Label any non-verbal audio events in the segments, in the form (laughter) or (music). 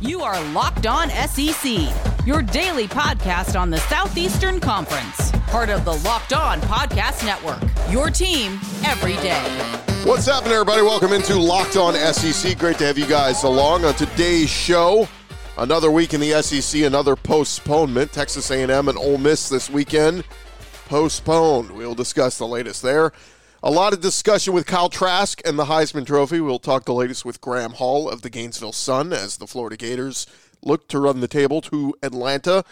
You are Locked On SEC, your daily podcast on the Southeastern Conference, part of the Locked On Podcast Network. Your team every day. What's happening, everybody? Welcome into Locked On SEC. Great to have you guys along on today's show. Another week in the SEC, another postponement. Texas A&M and Ole Miss this weekend postponed. We'll discuss the latest there. A lot of discussion with Kyle Trask and the Heisman Trophy. We'll talk the latest with Graham Hall of the Gainesville Sun as the Florida Gators look to run the table to Atlanta.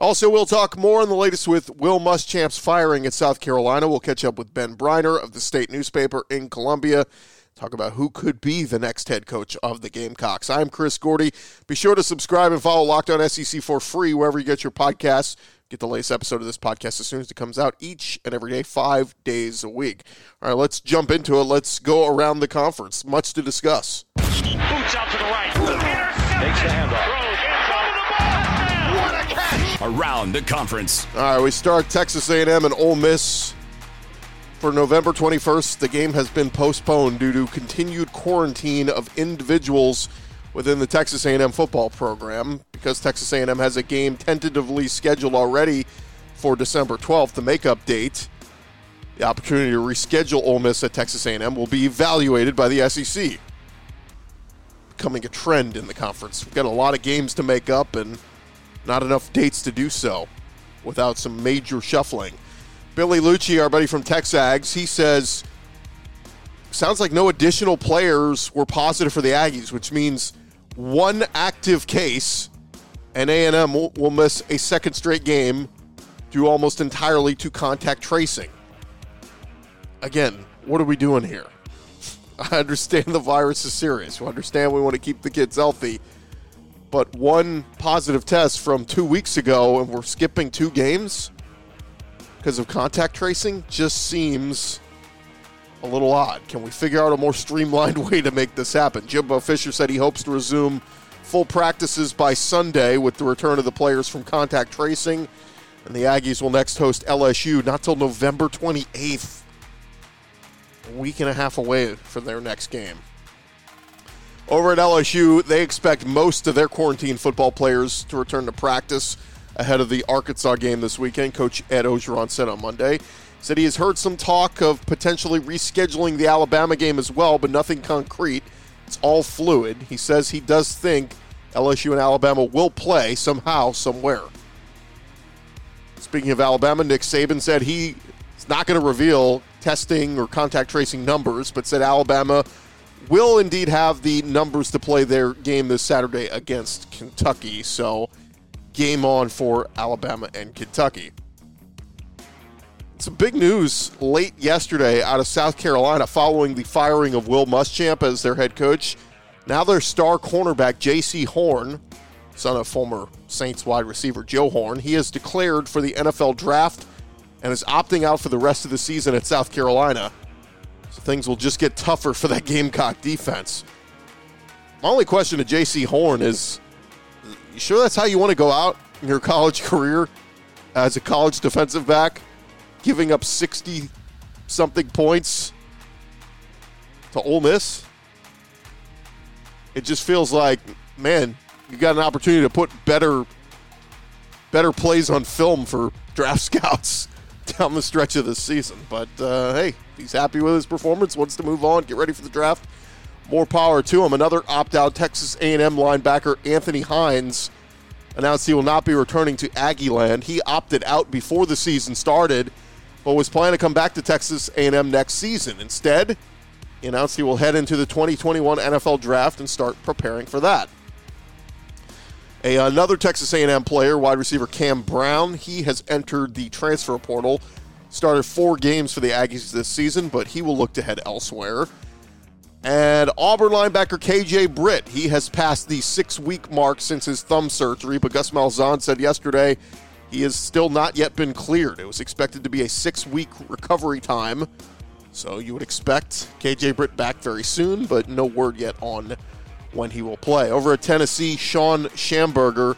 Also, we'll talk more on the latest with Will Muschamp's firing at South Carolina. We'll catch up with Ben Breiner of the state newspaper in Columbia. Talk about who could be the next head coach of the Gamecocks. I'm Chris Gordy. Be sure to subscribe and follow Locked On SEC for free wherever you get your podcasts. Get the latest episode of this podcast as soon as it comes out each and every day, five days a week. All right, let's jump into it. Let's go around the conference. Much to discuss. Boots out to the right. Takes the handoff. What a catch! Around the conference. All right, we start Texas A&M and Ole Miss for November 21st. The game has been postponed due to continued quarantine of individuals within the Texas A&M football program because Texas A&M has a game tentatively scheduled already for December 12th, the makeup date. The opportunity to reschedule Ole Miss at Texas A&M will be evaluated by the SEC. Becoming a trend in the conference. We've got a lot of games to make up and not enough dates to do so without some major shuffling. Billy Lucci, our buddy from Texags, he says sounds like no additional players were positive for the Aggies, which means one active case, and A&M will, will miss a second straight game due almost entirely to contact tracing. Again, what are we doing here? (laughs) I understand the virus is serious. We understand we want to keep the kids healthy. But one positive test from two weeks ago, and we're skipping two games because of contact tracing, just seems a little odd. Can we figure out a more streamlined (laughs) way to make this happen? Jimbo Fisher said he hopes to resume full practices by Sunday with the return of the players from contact tracing. And the Aggies will next host LSU not till November 28th. A week and a half away for their next game. Over at LSU, they expect most of their quarantine football players to return to practice ahead of the Arkansas game this weekend. Coach Ed Orgeron said on Monday said he has heard some talk of potentially rescheduling the Alabama game as well, but nothing concrete. It's all fluid. He says he does think LSU and Alabama will play somehow, somewhere. Speaking of Alabama, Nick Saban said he is not going to reveal testing or contact tracing numbers, but said Alabama will indeed have the numbers to play their game this Saturday against Kentucky. So, game on for Alabama and Kentucky. Some big news late yesterday out of South Carolina following the firing of Will Muschamp as their head coach. Now their star cornerback, J.C. Horn, son of former Saints wide receiver Joe Horn, he has declared for the NFL draft and is opting out for the rest of the season at South Carolina. So things will just get tougher for that (laughs) Gamecock defense. My only question to J.C. Horn is you sure that's how you want to go out in your (laughs) college career as a college defensive back? Giving up 60 something points to Ole Miss? It just feels like, man, you got an opportunity to put better better plays on film for draft (laughs) scouts down the stretch of the season. But uh, hey, he's happy with his performance, wants to move on, get ready for the draft. More power to him. Another opt-out Texas A&M linebacker Anthony Hines announced he will not be returning to Aggieland. He opted out before the season started, but was planning to come back to Texas A&M next season. Instead, he announced he will head into the 2021 NFL Draft and start preparing for that. A, another Texas A&M player, wide receiver Cam Brown, he has entered the transfer portal. Started four games for the Aggies this season, but he will look to head elsewhere. And Auburn linebacker KJ Britt, he has passed the six week mark since his thumb surgery, but Gus Malzahn said yesterday he has still not yet been cleared. It was expected to be a six week recovery time. So you would expect KJ Britt back very soon, but no word yet on when he will play. Over at Tennessee, Shawn Shamburger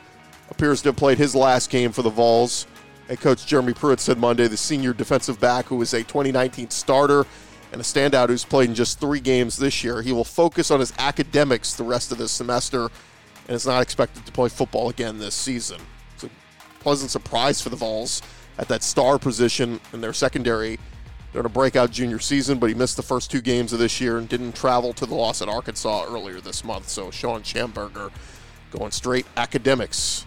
appears to have played his last game for the Vols. Head coach Jeremy Pruitt said Monday the senior defensive back, who is a 2019 starter and a standout who's played in just three games this year, he will focus on his academics the rest of this semester and is not expected to play football again this season. Pleasant surprise for the Vols at that star position in their secondary during a breakout junior season, but he missed the first two games of this year and didn't travel to the loss at Arkansas earlier this month. So Shawn Shamburger going straight academics.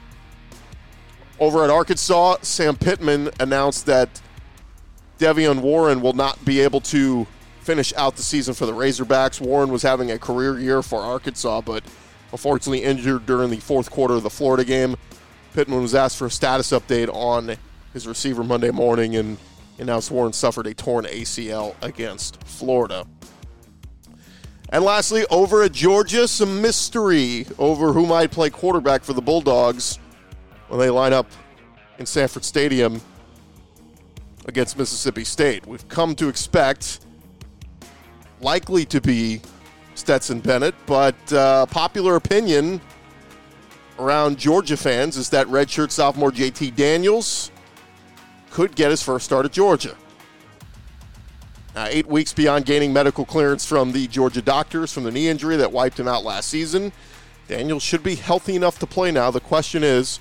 Over at Arkansas, Sam Pittman announced that De'Vion Warren will not be able to finish out the season for the Razorbacks. Warren was having a career year for Arkansas, but unfortunately injured during the fourth quarter of the Florida game. Pittman was asked for a status update on his receiver Monday morning and announced Warren suffered a torn ACL against Florida. And lastly, over at Georgia, some mystery over who might play quarterback for the Bulldogs when they line up in Sanford Stadium against Mississippi State. We've come to expect likely to be Stetson Bennett, but uh, popular opinion around Georgia fans is that redshirt sophomore JT Daniels could get his first start at Georgia. eight weeks beyond gaining medical clearance from the Georgia doctors from the knee injury that wiped him out last season, Daniels should be healthy enough to play now. The question is,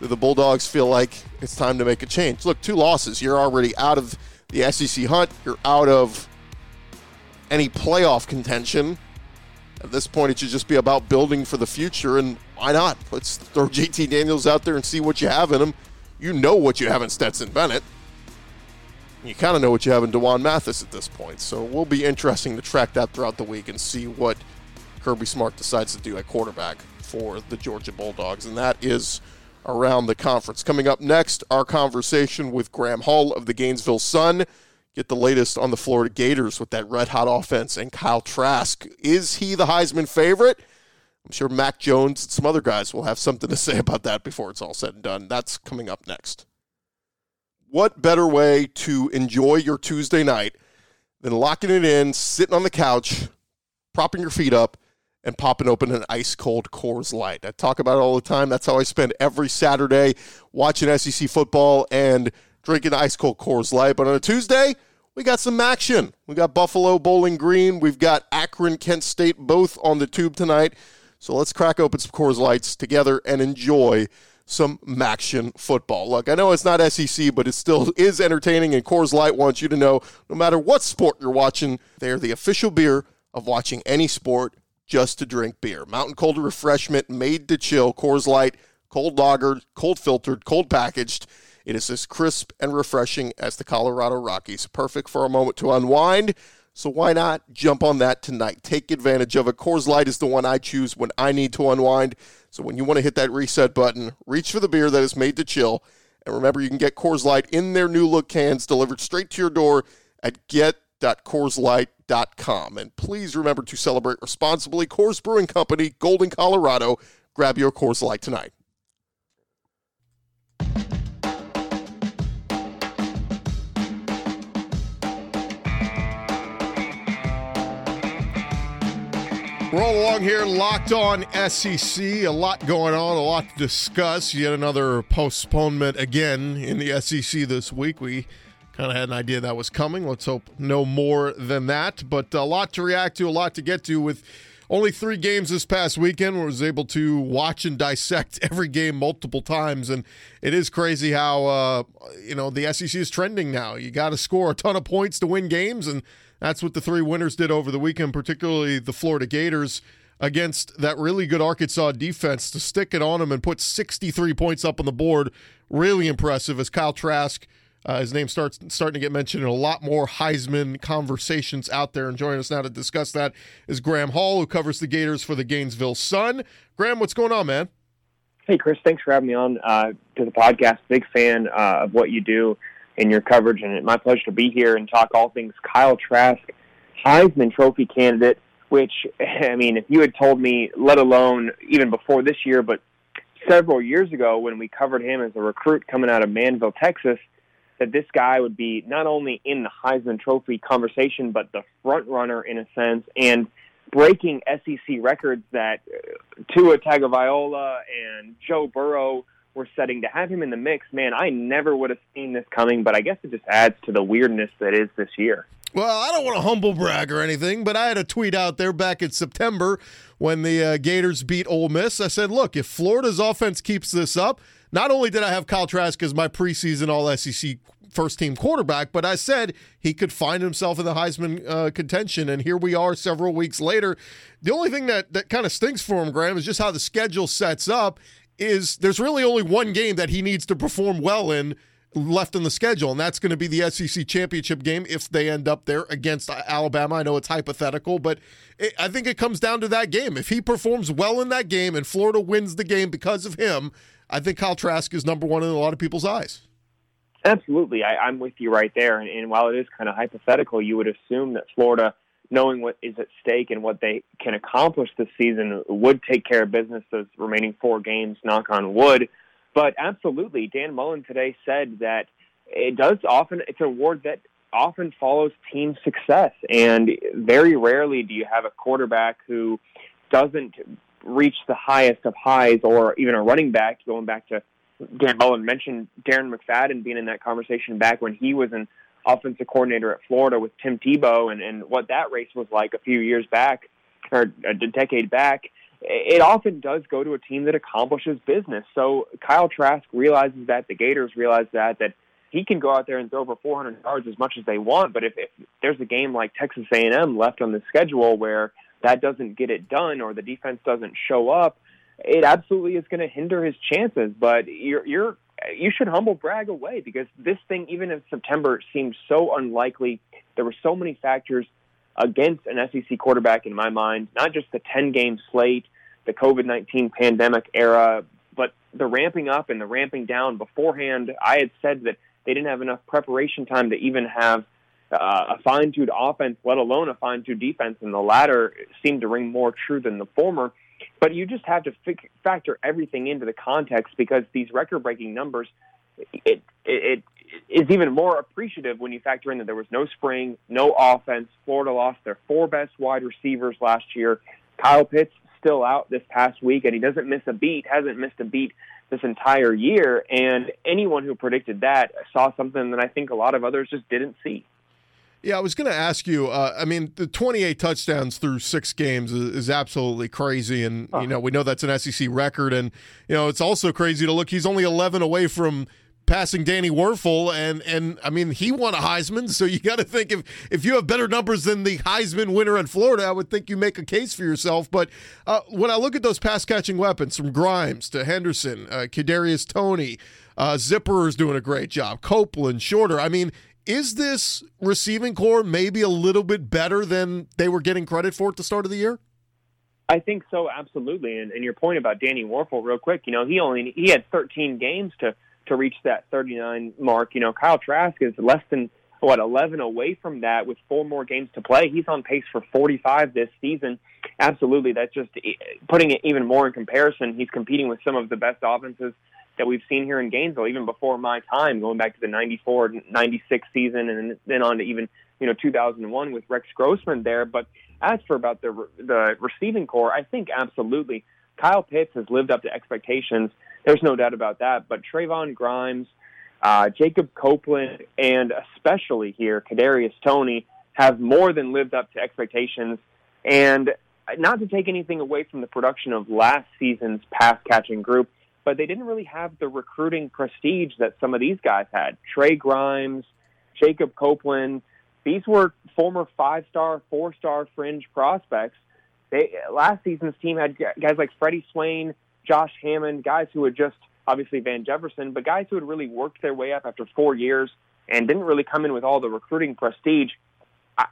do the Bulldogs feel like it's time to make a change? Look, two losses. You're already out of the SEC hunt. You're out of any playoff contention. At this point, it should just be about building for the future, and why not? Let's throw JT Daniels out there and see what you have in him. You know what you have in Stetson Bennett. You kind of know what you have in D'Wan Mathis at this point. So it will be interesting to track that throughout the week and see what Kirby Smart decides to do at quarterback for the Georgia Bulldogs. And that is around the conference. Coming up next, our conversation with Graham Hall of the Gainesville Sun. Get the latest on the Florida Gators with that red hot offense and Kyle Trask. Is he the Heisman favorite? I'm sure Mac Jones and some other guys will have something to say (laughs) about that before it's all said and done. That's coming up next. What better way to enjoy your Tuesday night than locking it in, sitting on the couch, propping your feet up, and popping open an ice cold Coors Light. I talk about it all the time. That's how I spend every Saturday watching SEC football and drinking ice cold Coors Light. But on a Tuesday, we got some action. We got Buffalo Bowling Green. We've got Akron, Kent State, both on the tube tonight. So let's crack open some Coors Lights together and enjoy some Maction football. Look, I know it's not SEC, but it still (laughs) is entertaining, and Coors Light wants you to know no matter what sport you're watching, they are the official beer of watching any sport just to drink beer. Mountain cold refreshment made to chill. Coors Light, cold lagered, cold filtered, cold packaged. It is as crisp and refreshing as the Colorado Rockies. Perfect for a moment to unwind. So why not jump on that tonight? Take advantage of it. Coors Light is the one I choose when I need to unwind. So when you want to hit that reset button, reach for the beer that is made to chill. And remember, you can get Coors Light in their new look cans delivered straight to your door at get.coorslight.com. And please remember to celebrate responsibly. Coors Brewing Company, Golden, Colorado. Grab your Coors Light tonight. Roll along here, locked on SEC. A lot going on, a lot to discuss. Yet another postponement again in the SEC this week. We kind of had an idea that was coming. Let's hope no more than that. But a lot to react to, a lot to get to with only three games this past weekend. I was able to watch and dissect (laughs) every game multiple times, and it is crazy how uh, you know the SEC is trending now. You got to score a ton of points to win games, and that's what the three winners did over the weekend, particularly the Florida Gators against that really good Arkansas defense to stick it on them and put 63 points up on the board. Really impressive as Kyle Trask, uh, his name starts starting to get mentioned in a lot more Heisman conversations out there. And joining us now to discuss that is Graham Hall, who covers the Gators for the Gainesville Sun. Graham, what's going on, man? Hey, Chris. Thanks for having me on uh, to the podcast. Big fan uh, of what you do in your coverage, and it's my pleasure to be here and talk all things Kyle Trask, Heisman Trophy candidate. Which (laughs) I mean, if you had told me, let alone even before this year, but several years ago when we covered him as a recruit coming out of Manvel, Texas, that this guy would be not only in the Heisman Trophy conversation, but the front runner in a sense, and breaking SEC records that uh, Tua Tagovailoa and Joe Burrow we're setting to have him in the mix, man, I never would have seen this coming, but I guess it just adds to the weirdness that is this year. Well, I don't want to humble brag or anything, but I had a tweet out there back in September when the uh, Gators beat Ole Miss. I said, look, if Florida's offense keeps this up, not only did I have Kyle Trask as my preseason All SEC first team quarterback, but I said he could find himself in the Heisman uh, contention. And here we are several weeks later. The only thing that, that kind of stinks for him, Graham, is just how the schedule sets up. Is there's really only one game that he needs to perform well in left in the schedule, and that's going to be the SEC championship game if they end up there against Alabama. I know it's hypothetical, but it, I think it comes down to that game. If he performs well in that game and Florida wins the game because of him, I think Kyle Trask is number one in a lot of people's eyes. Absolutely, I, I'm with you right there. And, and while it is kind of hypothetical, you would assume that Florida, knowing what is at stake and what they can accomplish this season, would take care of business those remaining four games. Knock on wood but absolutely, Dan Mullen today said that it does often, it's an award that often follows team success. And very rarely do you have a quarterback who doesn't reach the highest of highs or even a running back, going back to Dan Mullen mentioned Darren McFadden being in that conversation back when he was an offensive coordinator at Florida with Tim Tebow and, and what that race was like a few years back or a decade back it often does go to a team that accomplishes business. So Kyle Trask realizes that, the Gators realize that, that he can go out there and throw over 400 yards as much as they want. But if, if there's a game like Texas A&M left on the schedule where that doesn't get it done or the defense doesn't show up, it absolutely is going to hinder his chances. But you're, you're you should humble brag away because this thing, even in September, seemed so unlikely. There were so many factors against an SEC quarterback in my mind, not just the 10 game slate, the COVID 19 pandemic era, but the ramping up and the ramping down beforehand. I had said that they didn't have enough preparation time to even have uh, a fine tuned offense, let alone a fine tuned defense, and the latter seemed to ring more true than the former. But you just have to f- factor everything into the context because these record breaking numbers, it, it, it is even more appreciative when you factor in that there was no spring, no offense. Florida lost their four best wide receivers last year. Kyle Pitts still out this past week, and he doesn't miss a beat, hasn't missed a beat this entire year. And anyone who predicted that saw something that I think a lot of others just didn't see. Yeah, I was going to ask you. Uh, I mean, the 28 touchdowns through six games is, is absolutely crazy, and you know we know that's an SEC record, and you know it's also crazy to look. He's only 11 away from passing Danny Wuerffel, and and I mean he won a Heisman, so you got to think if if you have better numbers than the Heisman winner in Florida, I would think you make a case for yourself. But uh, when I look at those pass catching weapons, from Grimes to Henderson, uh, Kadarius Toney. uh, Zipper is doing a great job, Copeland, Shorter. I mean. Is this receiving core maybe a little bit better than they were getting credit for at the start of the year? I think so, absolutely. And, and your point about Danny Wuerffel, real quick, you know, he only he had 13 games to to reach that 39 mark. You know, Kyle Trask is less than what 11 away from that with four more games to play. He's on pace for 45 this season. Absolutely, that's just eh, putting it even more in comparison. He's competing with some of the best offenses that we've seen here in Gainesville, even before my time, going back to the 94, 96 season, and then on to even you know 2001 with Rex Grossman there. But as for about the the receiving core, I think absolutely Kyle Pitts has lived up to expectations. There's no doubt about that. But Trevon Grimes, uh, Jacob Copeland, and especially here, Kadarius Toney have more than lived up to expectations. And not to take anything away from the production of last season's pass catching group, but they didn't really have the recruiting prestige that some of these guys had. Trey Grimes, Jacob Copeland, these were former five star, four star fringe prospects. They last season's team had guys like Freddie Swain, Josh Hammond, guys who had just obviously Van Jefferson, but guys who had really worked their way up after four years and didn't really come in with all the recruiting prestige.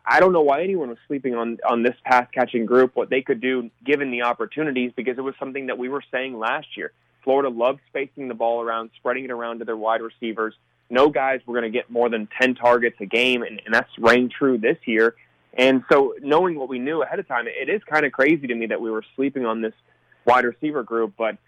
I, don't know why anyone was sleeping on on this pass catching group, what they could do given the opportunities, because it was something that we were saying last year. Florida loves spacing the ball around, spreading it around to their wide receivers. No guys were going to get more than 10 targets a game, and, and that's rang true this year. And so, knowing what we knew ahead of time, it is kind of crazy to me that we were sleeping on this wide receiver group, but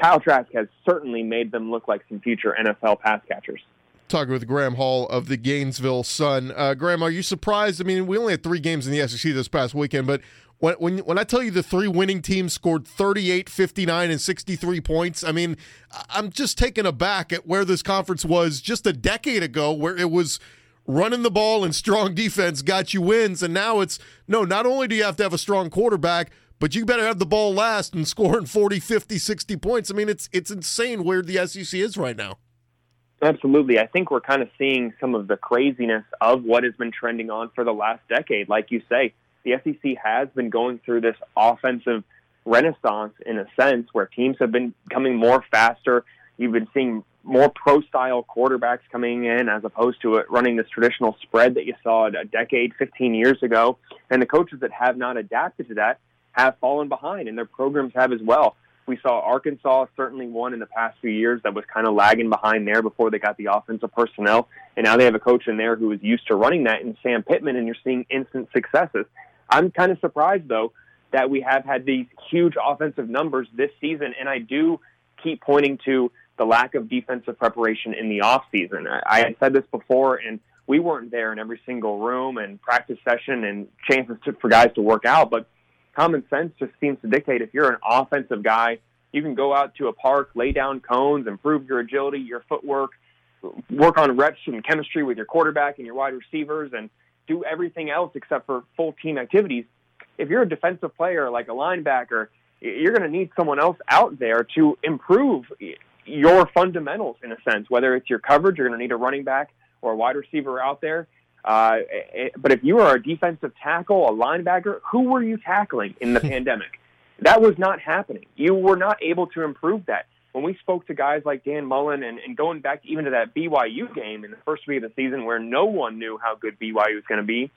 Kyle Trask has certainly made them look like some future NFL pass catchers. Talking with Graham Hall of the Gainesville Sun. Uh, Graham, are you surprised? I mean, we only had three games in the SEC this past weekend, but when, when when I tell you the three winning teams scored 38, 59, and 63 points, I mean, I'm just taken aback at where this conference was just a decade ago, where it was running the ball and strong (laughs) defense got you wins, and now it's no. Not only do you have to have a strong quarterback, but you better have the ball last and scoring 40, 50, 60 points. I mean, it's it's insane where the SEC is right now. Absolutely. I think we're kind of seeing some of the craziness of what has been trending on for the last decade. Like you say, the SEC has been going through this offensive renaissance in a sense where teams have been coming more faster. You've been seeing more pro style quarterbacks coming in as opposed to running this traditional spread that you saw a decade, 15 years ago. And the coaches that have not adapted to that have fallen behind, and their programs have as well. We saw Arkansas certainly one in the past few years that was kind of lagging behind there before they got the offensive personnel. And now they have a coach in there who is used to running that in Sam Pittman, and you're seeing instant successes. I'm kind of surprised, though, that we have had these huge offensive numbers this season. And I do keep pointing to the lack of defensive preparation in the offseason. I, I said this before, and we weren't there in every single room and practice session and chances to, for guys to work out. But common sense just seems to dictate if you're an offensive guy, you can go out to a park, lay down cones, improve your agility, your footwork, work on reps and chemistry with your quarterback and your wide receivers, and do everything else except for full team activities. If you're a defensive player like a linebacker, you're going to need someone else out there to improve your fundamentals in a sense. Whether it's your coverage, you're going to need a running back or a wide receiver out there. Uh, but if you are a defensive tackle, a linebacker, who were you tackling in the (laughs) pandemic? That was not happening. You were not able to improve that. When we spoke to guys like Dan Mullen and, and going back even to that BYU game in the first week of the season where no one knew how good BYU was going to be,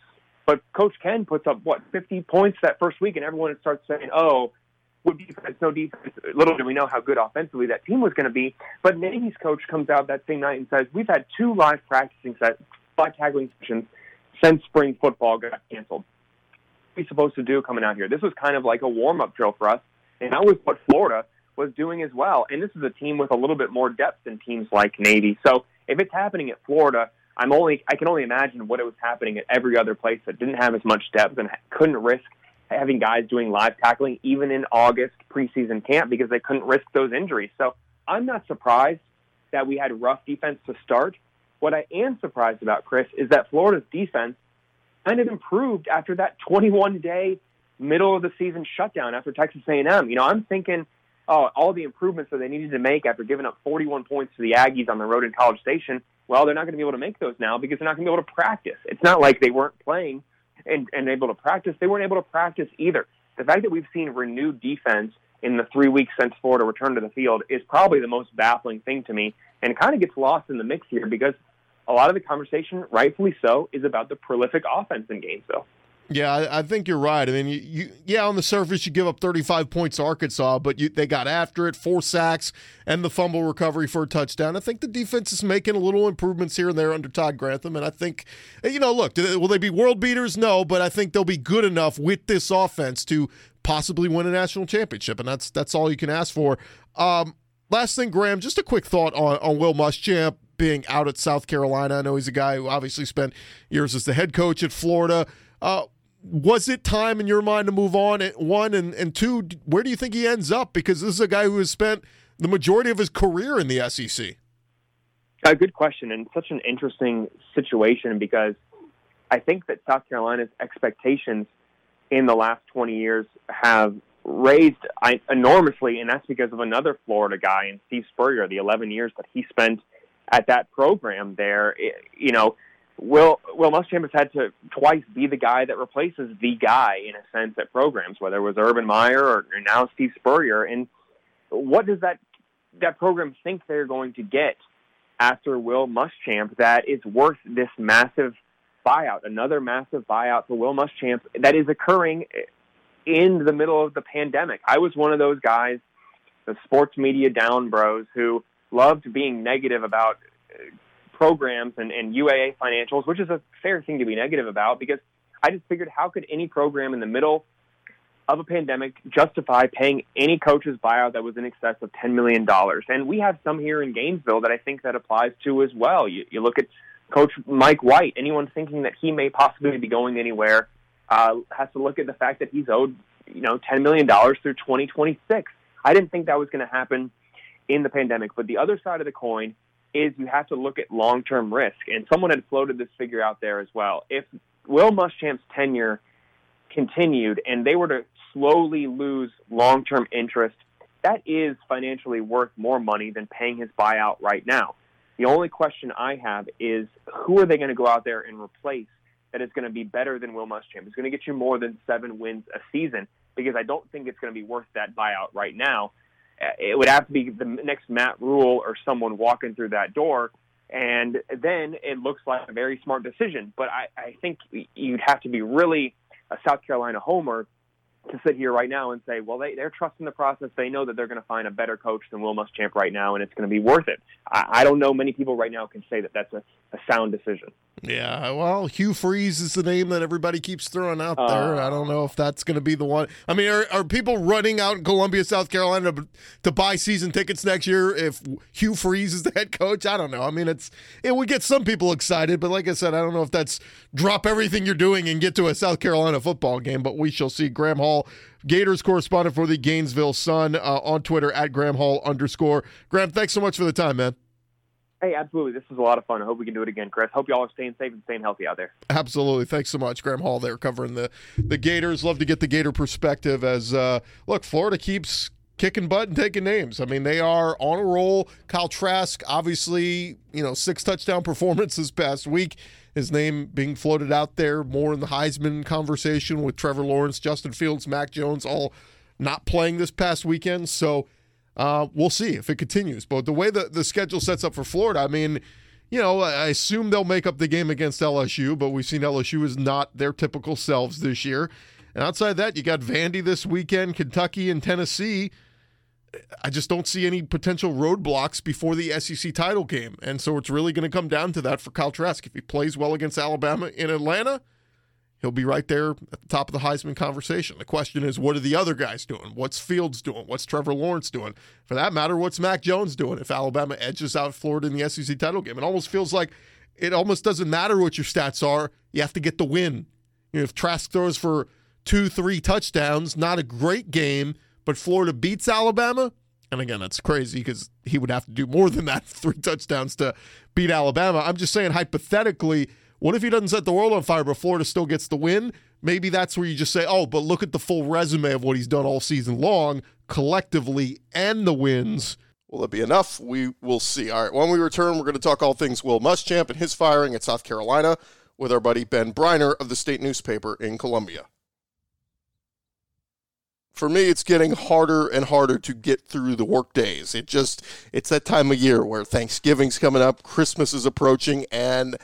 but Coach Ken puts up, what, 50 points that first week, and everyone starts saying, oh, what defense, no defense. Little did we know how good offensively that team was going to be. But Navy's coach comes out that same night and says, we've had two live practicing sets flag tackling sessions since spring football got canceled. What are we supposed to do coming out here? This was kind of like a warm up drill for us, and that was what Florida was doing as well. And this is a team with a little bit more depth than teams like Navy. So if it's happening at Florida, I'm only I can only imagine what it was happening at every other place that didn't have as much depth and couldn't risk having guys doing live tackling even in August preseason camp because they couldn't risk those injuries. So I'm not surprised that we had rough defense to start. What I am surprised about, Chris, is that Florida's defense kind of improved after that (laughs) 21 day middle of the season shutdown after Texas A&M. You know, I'm thinking, oh, all the improvements that they needed to make after giving up 41 points to the Aggies on the road in College Station. Well, they're not going to be able to make those now because they're not going to be able to practice. It's not like they weren't playing and, and able to practice. They weren't able to practice either. The fact that we've seen renewed defense in the three weeks since Florida returned to the field is probably the most baffling thing to me, and kind of gets lost in the mix here because a lot of the conversation, rightfully so, is about the prolific offense in Gainesville. Yeah, I, I think you're right. I mean, you, you, yeah, on the surface you give up 35 points to Arkansas, but you, they got after it, four sacks and the fumble recovery for a touchdown. I think the defense is making a little improvements here and there under Todd Grantham, and I think, you know, look, will they be world beaters? No, but I think they'll be good enough with this offense to possibly win a national championship, and that's that's all you can ask for. Um, last thing, Graham, just a quick thought on on Will Muschamp being out at South Carolina. I know he's a guy who obviously spent years as the head coach at Florida. Uh, was it time in your mind to move on? At one and, and two, where do you think he ends up? Because this is a guy who has spent the majority of his career in the SEC. A good question, and such an interesting situation because I think that South Carolina's expectations in the last 20 years have raised enormously, and that's because of another Florida guy and Steve Spurrier, the 11 years that he spent at that program there. You know, Will Will Muschamp has had to twice be the guy that replaces the guy in a sense at programs, whether it was Urban Meyer or now Steve Spurrier. And what does that that program think they're going to get after Will Muschamp that is worth this massive buyout, another massive buyout for Will Muschamp that is occurring in the middle of the pandemic? I was one of those guys, the sports media down bros who loved being negative about programs and, and UAA financials, which is a fair thing to be negative about because I just figured how could any program in the middle of a pandemic justify paying any coach's buyout that was in excess of $10 million? And we have some here in Gainesville that I think that applies to as well. You, you look at Coach Mike White, anyone thinking that he may possibly be going anywhere uh, has to look at the fact that he's owed, you know, $10 million through 2026. I didn't think that was going to happen in the pandemic. But the other side of the coin is you have to look at long term risk. And someone had floated this figure out there as well. If Will Muschamp's tenure continued and they were to slowly lose long term interest, that is financially worth more money than paying his buyout right now. The only question I have is who are they going to go out there and replace that is going to be better than Will Muschamp? It's going to get you more than seven wins a season because I don't think it's going to be worth that buyout right now. It would have to be the next Matt Rhule or someone walking through that door, and then it looks like a very smart decision. But I, I think you'd have to be really a South Carolina homer to sit here right now and say, well, they, they're trusting the process. They know that they're going to find a better coach than Will Muschamp right now, and it's going to be worth it. I, I don't know many people right now can say that that's a, a sound decision. Yeah, well, Hugh Freeze is the name that everybody keeps throwing out there. Uh, I don't know if that's going to be the one. I mean, are, are people running out in Columbia, South Carolina to, to buy season tickets next year if Hugh Freeze is the head coach? I don't know. I mean, it's it would get some people excited, but like I said, I don't know if that's drop everything you're doing and get to a South Carolina football game. But we shall see. Graham Hall, Gators correspondent for the Gainesville Sun, uh, on Twitter at Graham Hall underscore. Graham, thanks so much for the time, man. Hey, absolutely. This was a lot of fun. I hope we can do it again, Chris. Hope y'all are staying safe and staying healthy out there. Absolutely. Thanks so much, Graham Hall. There covering the the Gators. Love to get the Gator perspective. As uh, look, Florida keeps kicking butt and taking names. I mean, they are on a roll. Kyle Trask, obviously, you know, six touchdown (laughs) performance this past week. His name being floated out there more in the Heisman conversation with Trevor Lawrence, Justin Fields, Mac Jones, all not playing this past weekend. So uh, we'll see if it continues. But the way the, the schedule sets up for Florida, I mean, you know, I assume they'll make up the game against LSU, but we've seen LSU is not their typical selves this year. And outside that, you got Vandy this weekend, Kentucky and Tennessee. I just don't see any potential roadblocks before the SEC title game. And so it's really going to come down to that for Kyle Trask. If he plays well against Alabama in Atlanta, he'll be right there at the top of the Heisman conversation. The question is, what are the other guys doing? What's Fields doing? What's Trevor Lawrence doing? For that matter, what's Mac Jones doing if Alabama edges out Florida in the SEC title game? It almost feels like it almost doesn't matter what your stats are. You have to get the win. You know, if Trask throws for two, three touchdowns, not a great game, but Florida beats Alabama, and again, that's crazy because he would have to do more than that (laughs) three touchdowns to beat Alabama. I'm just saying, hypothetically, what if he doesn't set the world on fire, but Florida still gets the win? Maybe that's where you just say, oh, but look at the full resume of what he's done all season long, collectively, and the wins. Will it be enough? We will see. All right, when we return, we're going to talk all things Will Muschamp and his firing at South Carolina with our buddy Ben Breiner of the state newspaper in Columbia. For me, it's getting harder and harder to get through the work days. It just, it's that time of year where Thanksgiving's coming up, Christmas is approaching, and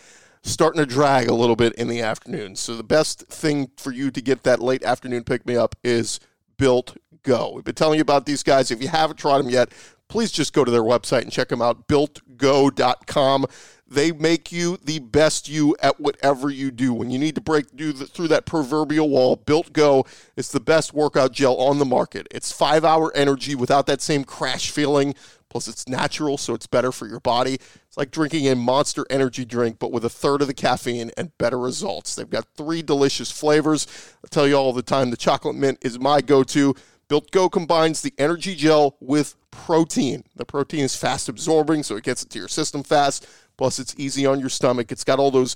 starting to drag a little bit in the afternoon. So the best thing for you to get that late afternoon pick me up is Built Go. We've been telling you about these guys. If you haven't tried them yet, please just go to their website and check them out, builtgo.com. They make you the best you at whatever you do. When you need to break through that proverbial wall, Built Go is the best workout gel on the market. It's five hour energy without that same crash feeling. Plus, it's natural, so it's better for your body. It's like drinking a monster energy drink, but with a third of the caffeine and better results. They've got three delicious flavors. I tell you all the time the chocolate mint is my go to. Built Go combines the energy gel with protein. The protein is fast absorbing, so it gets into your system fast. Plus, it's easy on your stomach. It's got all those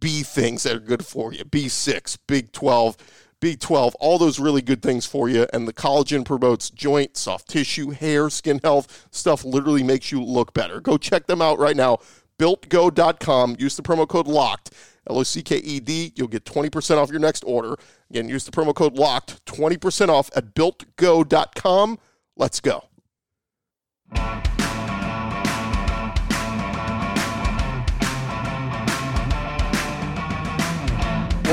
B things that are good for you B6, Big 12 B12, all those really good things for you. And the collagen promotes joint, soft tissue, hair, skin health. Stuff literally makes you look better. Go check them out right now. BuiltGo.com. Use the promo code LOCKED, L O C K E D. You'll get 20% off your next order. Again, use the promo code LOCKED, 20% off at BuiltGo.com. Let's go.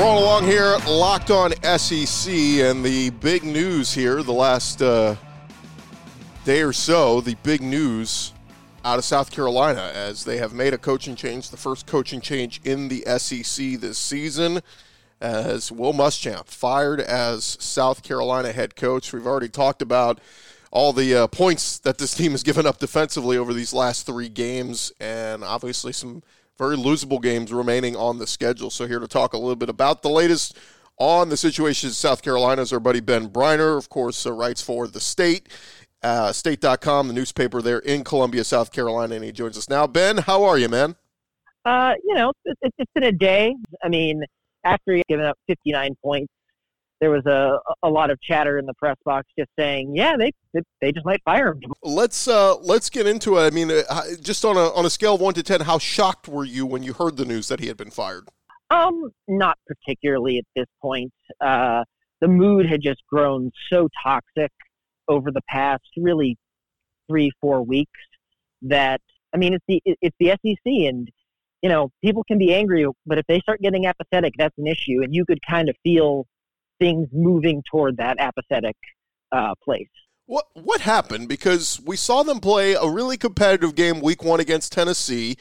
Rolling along here, locked on SEC, and the big news here the last uh, day or so, the big news out of South Carolina as they have made a coaching change, the first coaching change in the SEC this season, as Will Muschamp fired as South Carolina head coach. We've already talked about all the uh, points that this team has given up defensively over these last three games, and obviously some very losable games remaining on the schedule. So, here to talk a little bit about the latest on the situation in South Carolina is our buddy Ben Breiner, of course, uh, writes for The State, uh, state.com, the newspaper there in Columbia, South Carolina, and he joins us now. Ben, how are you, man? Uh, you know, it, it's been a day. I mean, after given up 59 points, there was a a lot of chatter in the press box just saying, yeah, they they just might fire him. Let's uh let's get into it. I mean, uh, just on a on a scale of one to ten, how shocked were you when you heard the news that he had been fired? Um, not particularly at this point. Uh, the mood had just grown so toxic over the past really three four weeks that I mean, it's the it's the SEC and you know, people can be angry, but if they start getting apathetic, that's an issue. And you could kind of feel things moving toward that apathetic uh, place. What what happened? Because we saw them play a really competitive game week one against Tennessee.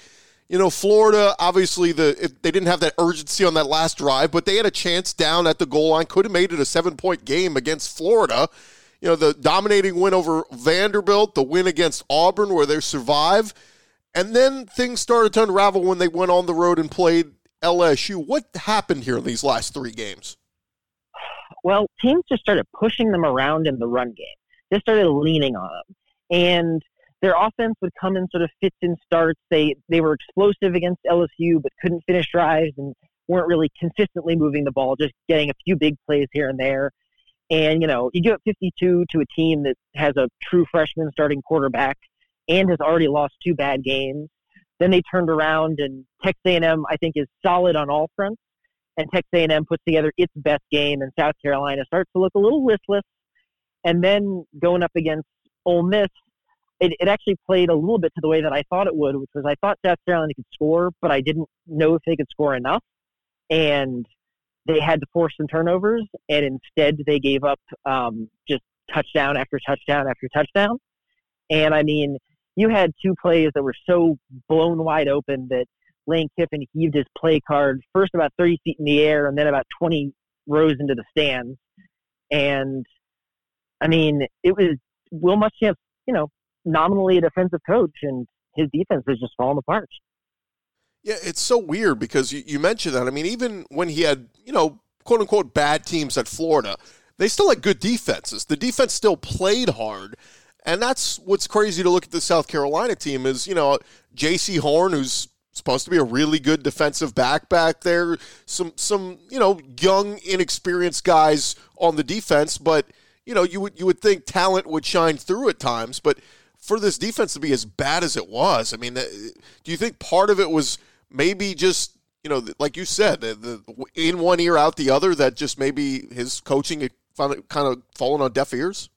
You know, Florida obviously the they didn't have that urgency on that last drive, but they had a chance down at the goal line. Could have made it a seven point game against Florida. You know, the dominating win over Vanderbilt, the win against Auburn where they survive, and then things started to unravel when they went on the road and played LSU. What happened here in these last three games? Well, teams just started pushing them around in the run game. Just started leaning on them, and their offense would come in sort of fits and starts. They they were explosive against LSU, but couldn't finish drives and weren't really consistently moving the ball, just getting a few big plays here and there. And you know, you give up 52 to a team that has a true freshman starting quarterback and has already lost two bad games. Then they turned around and Texas A&M, I think, is solid on all fronts and Texas A&M puts together its best game, and South Carolina starts to look a little listless. And then going up against Ole Miss, it, it actually played a little bit to the way that I thought it would, which was I thought South Carolina could score, but I didn't know if they could score enough. And they had to force some turnovers, and instead they gave up um, just touchdown after touchdown after touchdown. And I mean, you had two plays that were so blown wide open that Lane Kiffin heaved his play card first about 30 feet in the air and then about 20 rows into the stands. And I mean, it was Will Muschamp, you know, nominally a defensive coach, and his defense was just falling apart. Yeah, it's so weird because you, you mentioned that. I mean, even when he had, you know, quote unquote bad teams at Florida, they still had good defenses. The defense still played hard. And that's what's crazy to look at the South Carolina team is, you know, J.C. Horn, who's supposed to be a really good defensive back back there. Some some you know young inexperienced guys on the defense, but you know you would you would think talent would shine through at times, but for this defense to be as bad as it was, I mean, uh, do you think part of it was maybe just you know like you said the, the in one ear out the other that just maybe his coaching kind of fallen on deaf ears?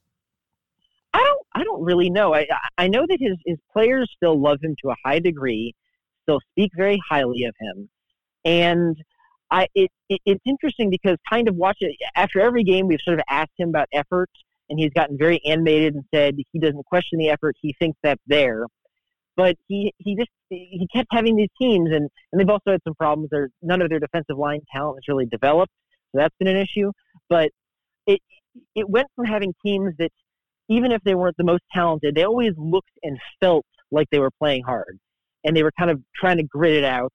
I don't I don't really know. I I know that his his players still love him to a high degree still speak very highly of him. And I, it, it, it's interesting because kind of watch it after every game, we've sort of asked him about effort, and he's gotten very animated and said he doesn't question the effort; he thinks that's there. But he he just he kept having these teams, and and they've also had some problems. There, none of their defensive line talent has really developed, so that's been an issue. But it it went from having teams that even if they weren't the most talented, they always looked and felt like they were playing hard and they were kind of trying to grit it out.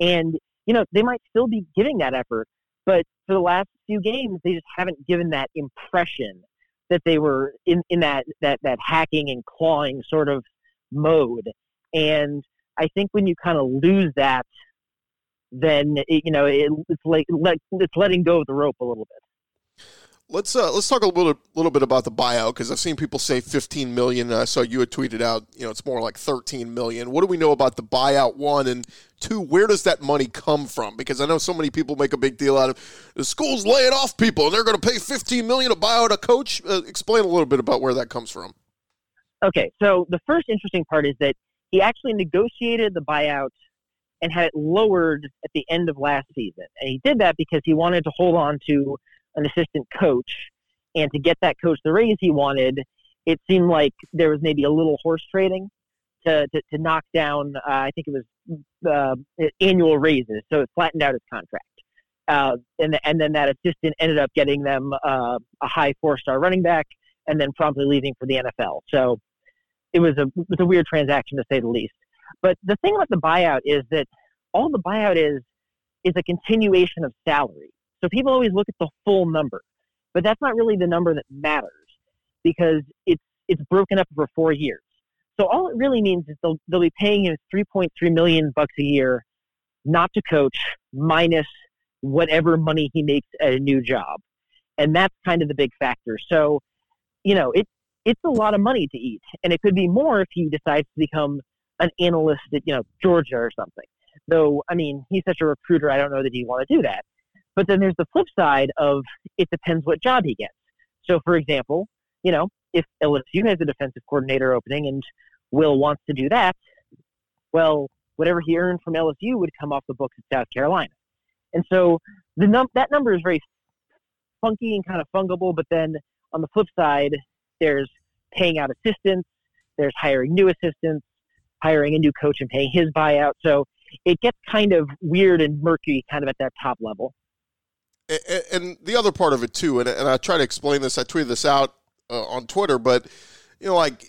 And, you know, they might still be giving that effort, but for the last few games, they just haven't given that impression that they were in, in that, that, that hacking and clawing sort of mode. And I think when you kind of lose that, then, it, you know, it, it's like it's letting go of the rope a little bit. Let's uh, let's talk a little little bit about the buyout because I've seen people say 15 million. I saw you had tweeted out, you know, it's more like 13 million. What do we know about the buyout? One and two, where does that money come from? Because I know so many people make a big deal out of the schools laying off people and they're going to pay 15 million to buy out a coach. Uh, explain a little bit about where that comes from. Okay, so the first interesting part is that he actually negotiated the buyout and had it lowered at the end of last season, and he did that because he wanted to hold on to an assistant coach. And to get that coach the raise he wanted, it seemed like there was maybe a little horse trading to, to, to knock down, uh, I think it was uh, annual raises. So it flattened out his contract. Uh, and, and then that assistant ended up getting them uh, a high four star running back and then promptly leaving for the NFL. So it was a, it was a weird transaction to say the least. But the thing about the buyout is that all the buyout is is a continuation of salary. So people always look at the full number, but that's not really the number that matters because it's it's broken up over four years. So all it really means is they'll they'll be paying him 3.3 million bucks a year, not to coach, minus whatever money he makes at a new job, and that's kind of the big factor. So, you know, it it's a lot of money to eat, and it could be more if he decides to become an analyst at you know Georgia or something. Though, I mean, he's such a recruiter, I don't know that he'd want to do that. But then there's the flip side of it depends what job he gets. So, for example, you know, if LSU has a defensive coordinator opening and Will wants to do that, well, whatever he earned from LSU would come off the books at South Carolina. And so the num- that number is very funky and kind of fungible. But then on the flip side, there's paying out assistants, there's hiring new assistants, hiring a new coach and paying his buyout. So it gets kind of weird and murky kind of at that top level. And the other part of it too, and, and I try to explain this. I tweeted this out uh, on Twitter, but you know, like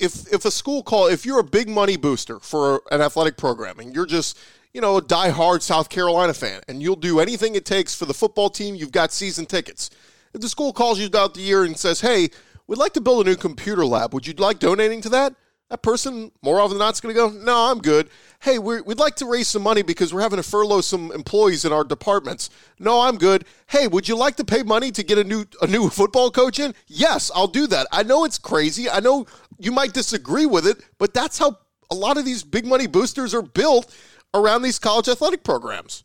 if if a school call, if you're a big money booster for an athletic program, and you're just you know a diehard South Carolina fan, and you'll do anything it takes for the football team, you've got season tickets. If the school calls you about the year and says, "Hey, we'd like to build a new computer lab. Would you like donating to that?" That person, more often than not, is going to go, No, I'm good. Hey, we would like to raise some money because we're having to furlough some employees in our departments. No, I'm good. Hey, would you like to pay money to get a new a new (laughs) football coach in? Yes, I'll do that. I know it's crazy. I know you might disagree with it, but that's how a lot of these big money boosters are built around these college athletic programs.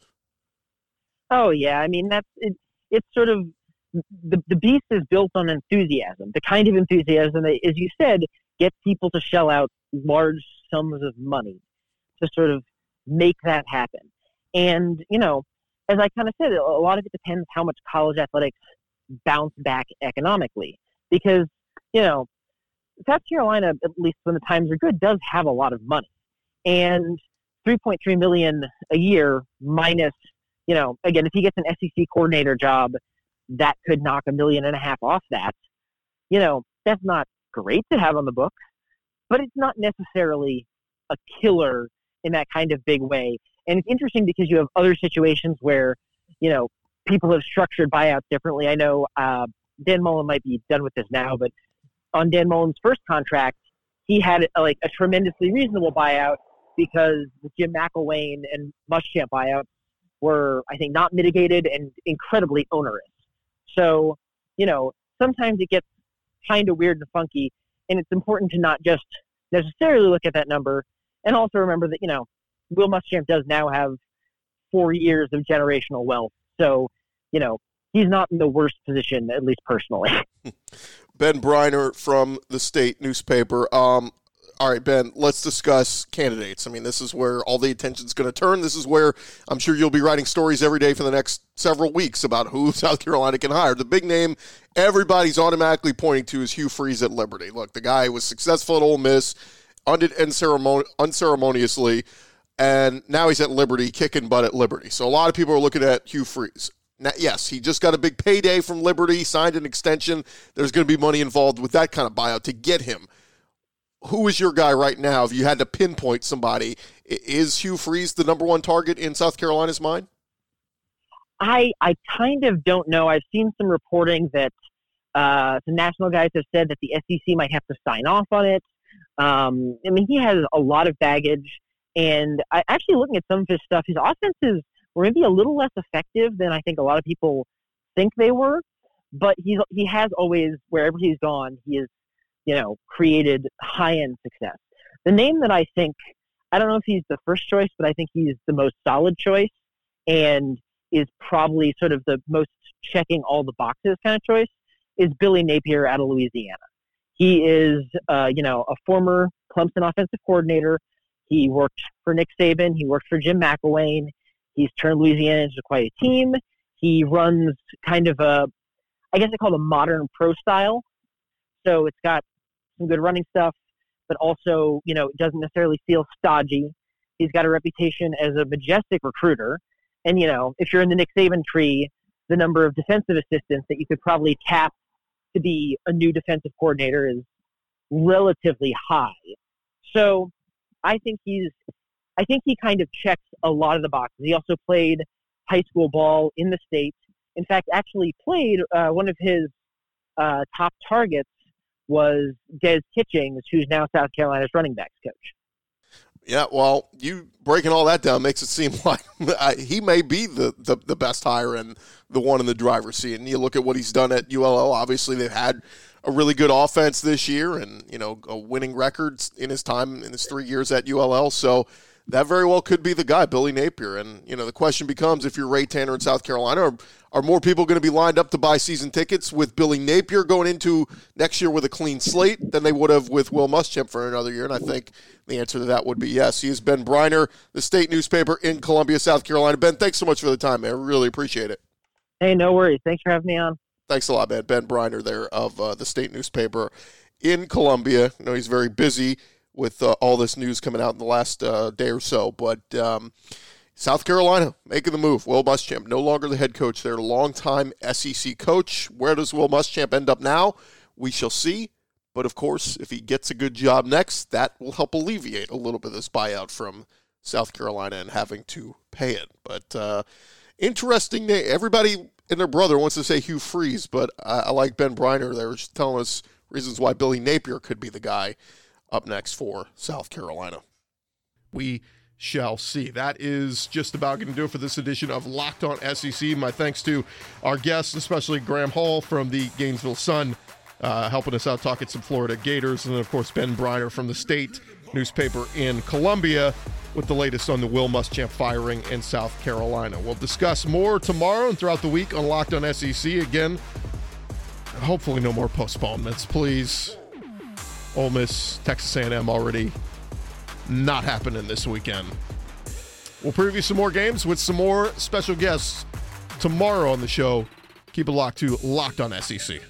Oh yeah, I mean that's it, it's sort of the the beast is built on enthusiasm, the kind of enthusiasm that, as you said, get people to shell out large sums of money to sort of make that happen. And, you know, as I kind of said, a lot of it depends how much college athletics bounce back economically. Because, you know, South Carolina, at least when the times are good, does have a lot of money. And 3.3 million a year minus, you know, again, if he gets an SEC coordinator job, that could knock a million and a half off that. You know, that's not great to have on the books, but it's not necessarily a killer in that kind of big way. And it's interesting because you have other situations where, you know, people have structured buyouts differently. I know uh, Dan Mullen might be done with this now, but on Dan Mullen's first contract, he had a, like a tremendously reasonable buyout because the Jim McElwain and Muschamp buyout were, I think, not mitigated and incredibly onerous. So, you know, sometimes it gets kind of weird and funky. And it's important to not just necessarily look at that number and also remember that, you know, Will Muschamp does now have four years of generational wealth. So, you know, he's not in the worst position, at least personally. (laughs) ben Breiner from the state newspaper. Um, all right, Ben, let's discuss candidates. I mean, this is where all the attention is going to turn. This is where I'm sure you'll be writing stories every day for the next several weeks about who (laughs) South Carolina can hire. The big name everybody's automatically pointing to is Hugh Freeze at Liberty. Look, the guy was successful at Ole Miss, undid unceremoniously, and now he's at Liberty, kicking butt at Liberty. So a lot of people are looking at Hugh Freeze. Now, yes, he just got a big payday from Liberty, signed an extension. There's going to be money involved with that kind of buyout to get him who is your guy right now? If you had to pinpoint somebody, is Hugh Freeze the number one target in South Carolina's mind? I I kind of don't know. I've seen some reporting that uh, some national guys have said that the SEC might have to sign off on it. Um, I mean, he has a lot of baggage, and I actually looking at some of his stuff, his offenses were maybe a little less effective than I think a lot of people think they were. But he's he has always wherever he's gone, he is you know, created high end success. The name that I think, I don't know if he's the first choice, but I think he's the most solid choice and is probably sort of the most checking all the boxes kind of choice is Billy Napier out of Louisiana. He is, uh, you know, a former Clemson offensive coordinator. He worked for Nick Saban. He worked for Jim McElwain. He's turned Louisiana into quite a team. He runs kind of a, I guess I call it a modern pro style. So it's got some good running stuff, but also, you know, it doesn't necessarily feel stodgy. He's got a reputation as a majestic recruiter. And, you know, if you're in the Nick Saban tree, the number of defensive assistants that you could probably tap to be a new defensive coordinator is relatively high. So I think he's, I think he kind of checks a lot of the boxes. He also played high school ball in the state. in fact, actually played uh, one of his uh, top targets was Des Kitchings, who's now South Carolina's running backs coach. Yeah, well, you breaking all that down makes it seem (laughs) like uh, he may be the, the, the best hire and the one in the driver's seat. And you look at what he's done at ULL. Obviously, they've had a really good offense this year, and you know, a winning record in his time in his three years at ULL. So that very well could be the guy, Billy Napier. And, you know, the question becomes if you're Ray Tanner in South Carolina, are, are more people going to be lined up to buy season tickets with Billy Napier going into next year with a clean slate than they would have with Will Muschamp for another year? And I think the answer to that would be yes. He is Ben Breiner, the state newspaper in Columbia, South Carolina. Ben, thanks so much for the time, man. I really appreciate it. Hey, no worries. Thanks for having me on. Thanks a lot, man. Ben Breiner there of uh, the state newspaper in Columbia. You know, he's very busy with uh, all this news coming out in the last uh, day or so. But um, South Carolina making the move. Will Muschamp, no longer the head coach there, a longtime SEC coach. Where does Will Muschamp end up now? We shall see. But of course, if he gets a good job next, that will help alleviate a little bit of this buyout from South Carolina and having to pay it. But uh, interesting name. Everybody and their brother wants to say Hugh Freeze, but I, I like Ben Breiner there, telling us reasons why Billy Napier could be the guy up next for South Carolina. We shall see. That is just about going to do it for this edition of Locked On SEC. My thanks to our guests, especially Graham Hall from the Gainesville Sun, uh, helping us out talking some Florida Gators, and then, of course, Ben Breiner from the state newspaper in Columbia with the latest on the Will Muschamp firing in South Carolina. We'll discuss more tomorrow and throughout the week on Locked On SEC. Again, hopefully no more postponements, please. Ole Miss, Texas A&M already not happening this weekend. We'll preview some more games with some more special guests tomorrow on the show. Keep it locked to Locked on SEC.